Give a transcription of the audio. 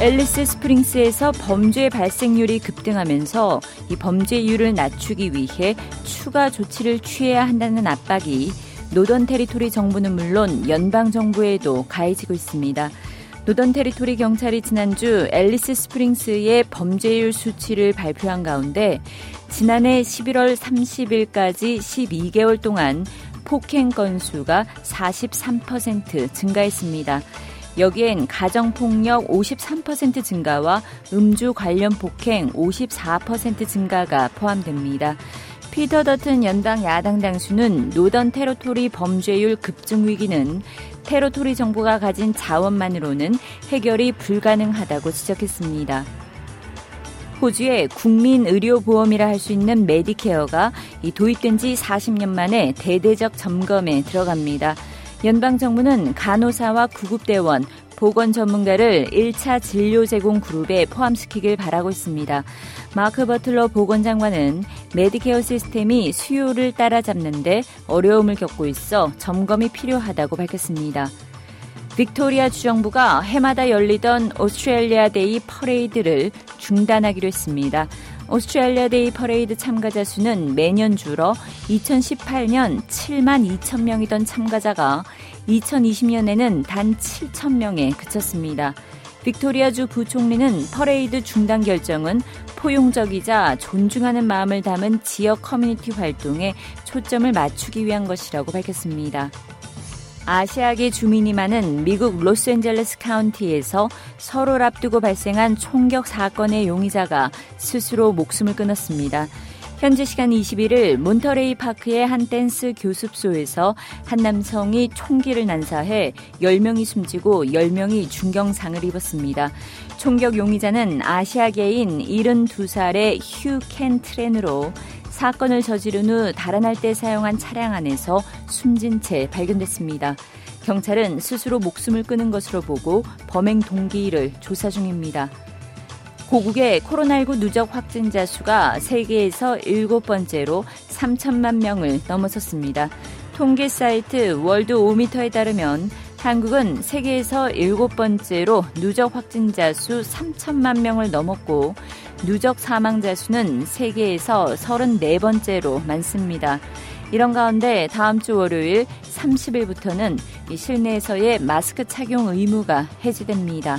앨리스 스프링스에서 범죄 발생률이 급등하면서 이 범죄율을 낮추기 위해 추가 조치를 취해야 한다는 압박이 노던 테리토리 정부는 물론 연방 정부에도 가해지고 있습니다. 노던 테리토리 경찰이 지난주 앨리스 스프링스의 범죄율 수치를 발표한 가운데 지난해 11월 30일까지 12개월 동안 폭행 건수가 43% 증가했습니다. 여기엔 가정폭력 53% 증가와 음주 관련 폭행 54% 증가가 포함됩니다. 피터 더튼 연방 야당 당수는 노던 테러토리 범죄율 급증 위기는 테러토리 정부가 가진 자원만으로는 해결이 불가능하다고 지적했습니다. 호주의 국민 의료보험이라 할 수 있는 메디케어가 도입된 지 40년 만에 대대적 점검에 들어갑니다. 연방 정부는 간호사와 구급대원, 보건 전문가를 1차 진료 제공 그룹에 포함시키길 바라고 있습니다. 마크 버틀러 보건장관은 메디케어 시스템이 수요를 따라잡는데 어려움을 겪고 있어 점검이 필요하다고 밝혔습니다. 빅토리아 주정부가 해마다 열리던 오스트레일리아 데이 퍼레이드를 중단하기로 했습니다. 오스트레일리아 데이 퍼레이드 참가자 수는 매년 줄어 2018년 7만 2천 명이던 참가자가 2020년에는 단 7천 명에 그쳤습니다. 빅토리아주 부총리는 퍼레이드 중단 결정은 포용적이자 존중하는 마음을 담은 지역 커뮤니티 활동에 초점을 맞추기 위한 것이라고 밝혔습니다. 아시아계 주민이 많은 미국 로스앤젤레스 카운티에서 설을 앞두고 발생한 총격 사건의 용의자가 스스로 목숨을 끊었습니다. 현지 시간 21일 몬터레이 파크의 한 댄스 교습소에서 한 남성이 총기를 난사해 10명이 숨지고 10명이 중경상을 입었습니다. 총격 용의자는 아시아계인 72살의 휴 켄 트렌으로 사건을 저지른 후 달아날 때 사용한 차량 안에서 숨진 채 발견됐습니다. 경찰은 스스로 목숨을 끊은 것으로 보고 범행 동기를 조사 중입니다. 고국의 코로나19 누적 확진자 수가 세계에서 일곱 번째로 3천만 명을 넘어섰습니다. 통계 사이트 월드 오미터에 따르면 한국은 세계에서 일곱 번째로 누적 확진자 수 3천만 명을 넘었고 누적 사망자 수는 세계에서 34번째로 많습니다. 이런 가운데 다음 주 월요일 30일부터는 실내에서의 마스크 착용 의무가 해지됩니다.